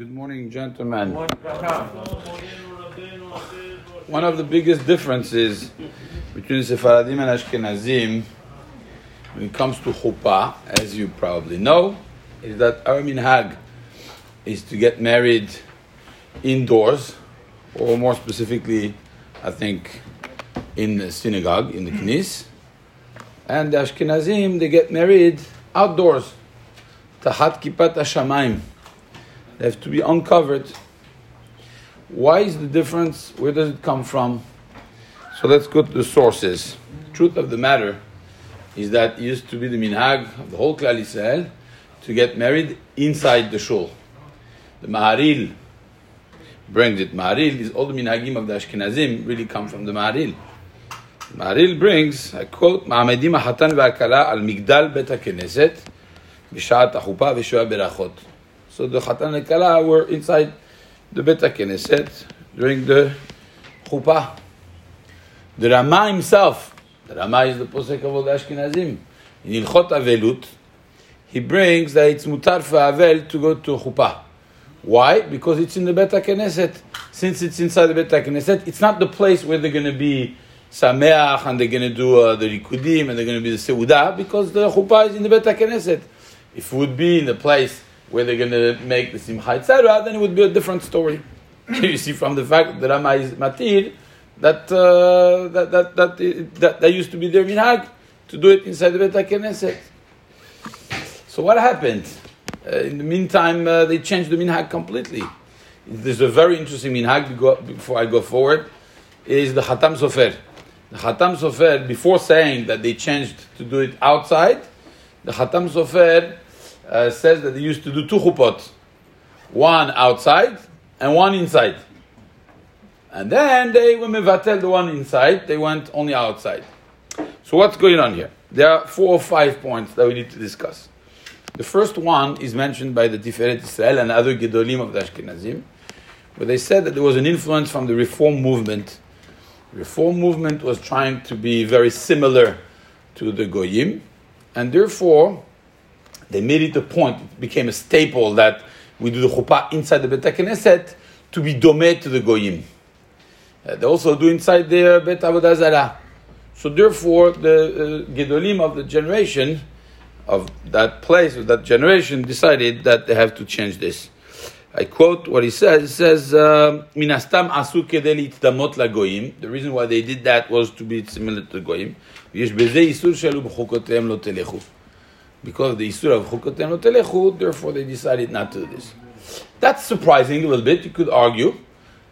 Good morning, gentlemen. One of the biggest differences between Sephardim and Ashkenazim when it comes to chuppah, as you probably know, is that our minhag is to get married indoors, or more specifically, I think, in the synagogue, in the knis. And the Ashkenazim, they get married outdoors. Tahat kipat hashamayim. They have to be uncovered. Why is the difference? Where does it come from? So let's go to the sources. Truth of the matter is that it used to be the minhag of the whole Klal Yisrael to get married inside the shul. The Maharil brings it. Maharil is all the minhagim of the Ashkenazim really come from the Maharil. Maharil brings, I quote, מעמדים החתן והכלה על מגדל בית הכנסת בשעת החופה ושועה ברכות. So the Chatan and Kala were inside the Bet HaKnesset during the chuppah. The Rama himself, the Rama is the posek of all the Ashkenazim. In Ilchot Avelut, he brings that it's mutar for Avel to go to chuppah. Why? Because it's in the Bet HaKnesset. Since it's inside the Bet HaKnesset, it's not the place where they're going to be Sameach and they're going to do uh, the Rikudim and they're going to be the Seudah because the chuppah is in the Bet HaKnesset. If it would be in the place where they're going to make the simcha etc., then it would be a different story. you see from the fact that Rama is matir that uh, that that that, that that used to be their minhag to do it inside the Bet HaKnesset. So what happened? Uh, in the meantime, uh, they changed the minhag completely. There's a very interesting minhag before I go forward. Is the Hatam Sofer. The Hatam Sofer, before saying that they changed to do it outside, the Hatam Sofer uh, says that they used to do two chupot, one outside and one inside. And then they, when mevatel the one inside, they went only outside. So what's going on here? There are four or five points that we need to discuss. The first one is mentioned by the Tiferet Israel and other Gedolim of the Ashkenazim, where they said that there was an influence from the Reform movement. The Reform movement was trying to be very similar to the Goyim, and therefore they made it a point, it became a staple that we do the chuppah inside the Bet HaKnesset to be domeh to the goyim. Uh, they also do inside their Bet Avodah. So therefore, the uh, Gedolim of the generation of that place, of that generation, decided that they have to change this. I quote what he says. He says, uh, "Minastam asu kedeli damot lagoyim." The reason why they did that was to be similar to the goyim because of the Isur of Chukotem Telechu, therefore they decided not to do this. That's surprising a little bit, you could argue.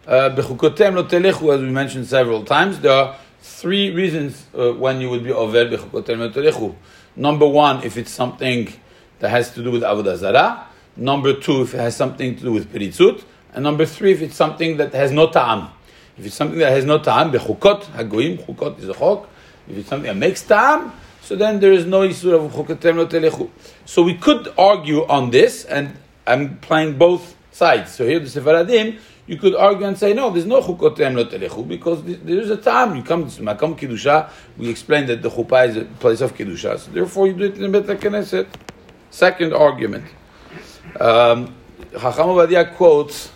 Uh, Bechukotem Telechu, as we mentioned several times, there are three reasons uh, when you would be over Bechukotem Telechu. Number one, if it's something that has to do with Avodah Zarah. Number two, if it has something to do with Peritzut. And number three, if it's something that has no ta'am. If it's something that has no ta'am, Bechukot, Hagoim, Chukot is a chok. If it's something that makes ta'am, so then there is no Yisur of chukatem no Telechu. So we could argue on this, and I'm playing both sides. So here the Sefaradim, you could argue and say, no, there's no Chukotem no Telechu, because there is a time. You come to Makam Kiddusha, we explained that the Chuppah is a place of Kiddusha, so therefore you do it in the Bet HaKnesset. Second argument. Um, Chacham Ovadia quotes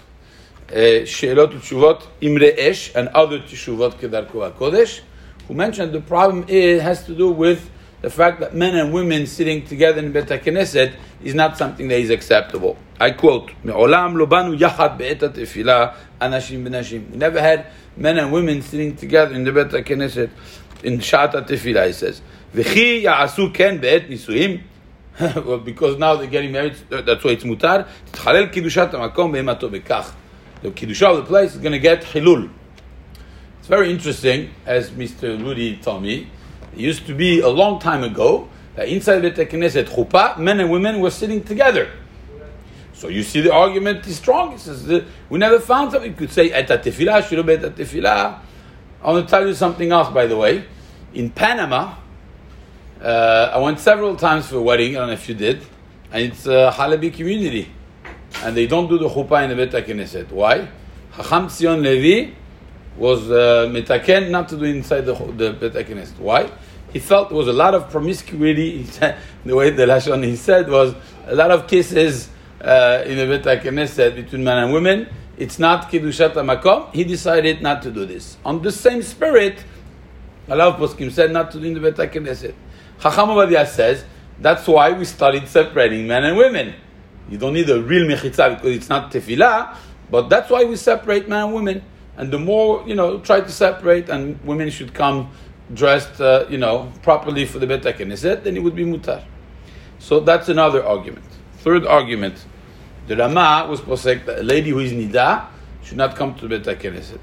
uh, She'elot Tshuvot Imre Esh and other Tshuvot Kedarko HaKodesh, who mentioned the problem is, has to do with the fact that men and women sitting together in Bet HaKnesset is not something that is acceptable. I quote, מעולם לא באנו יחד בעת התפילה אנשים בנשים. We never had men and women sitting together in the Bet HaKnesset in שעת התפילה, he says. וכי יעשו כן בעת נישואים? well, because now they're getting married, that's why it's mutar. תתחלל קידושת המקום בהמתו בכך. The kiddusha of the place is going to get hilul. It's very interesting, as Mr. Rudy told me, it used to be a long time ago that inside the Knesset chuppah, men and women were sitting together. So you see the argument is strong. It says that we never found something. You could say et tefillah, shiru bet tefillah. I want to tell you something else, by the way. In Panama, uh, I went several times for a wedding. I don't know if you did, and it's a Halabi community, and they don't do the chuppah in the Bet. Why? Hacham Tzion Levi was uh, not to do inside the, the. Why? He felt there was a lot of promiscuity. the way the Lashon he said was a lot of cases uh, in the Bet between men and women. It's not Kiddushat HaMakom. He decided not to do this. On the same spirit, Allah Poskim said not to do in the Bet. Chacham says, that's why we started separating men and women. You don't need a real mechitza because it's not tefillah, but that's why we separate men and women. And the more, you know, try to separate and women should come dressed, uh, you know, properly for the Bet HaKnesset, then it would be mutar. So that's another argument. Third argument, the Rama was posek that a lady who is nida should not come to the Bet HaKnesset.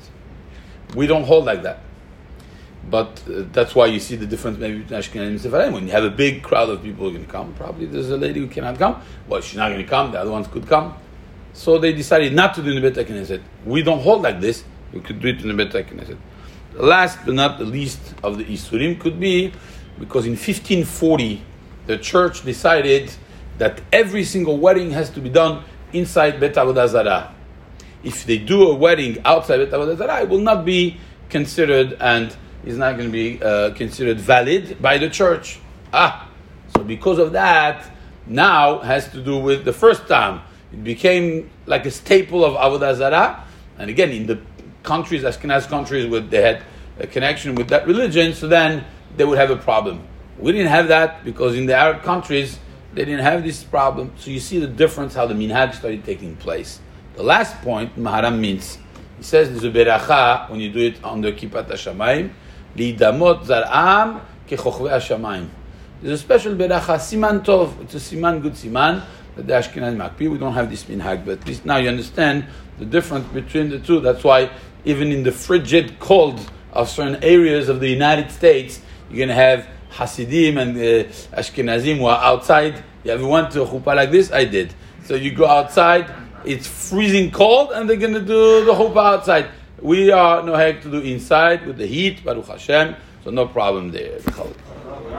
We don't hold like that. But uh, that's why you see the difference maybe between Ashkenazim and Sephardim. When you have a big crowd of people who can come, probably there's a lady who cannot come. Well, she's not going to come. The other ones could come. So they decided not to do the Bet HaKnesset. We don't hold like this. We could do it in the Bet HaKnesset. Last but not the least of the Isurim could be because in 1540 the church decided that every single wedding has to be done inside Bet Avodah Zarah. If they do a wedding outside Bet Avodah Zarah, it will not be considered and is not going to be uh, considered valid by the church. Ah, so because of that, now has to do with the first time. It became like a staple of Avodah Zarah. And again, in the countries, Ashkenaz countries, where they had a connection with that religion, so then they would have a problem. We didn't have that because in the Arab countries, they didn't have this problem. So you see the difference how the minhag started taking place. The last point, Maharam Mintz, he says there's a beracha when you do it under Kippat HaShamayim, Lidamot zar'am kechochve hashamayim. There's a special beracha, siman tov. It's a siman, good siman. That the Ashkenaz makpi. We don't have this minhag, but at least now you understand the difference between the two. That's why even in the frigid cold of certain areas of the United States, you're going to have Hasidim and uh, Ashkenazim who are outside. You ever went to a chuppah like this? I did. So you go outside, it's freezing cold, and they're going to do the chuppah outside. We are noheg to do inside with the heat, Baruch Hashem, so no problem there.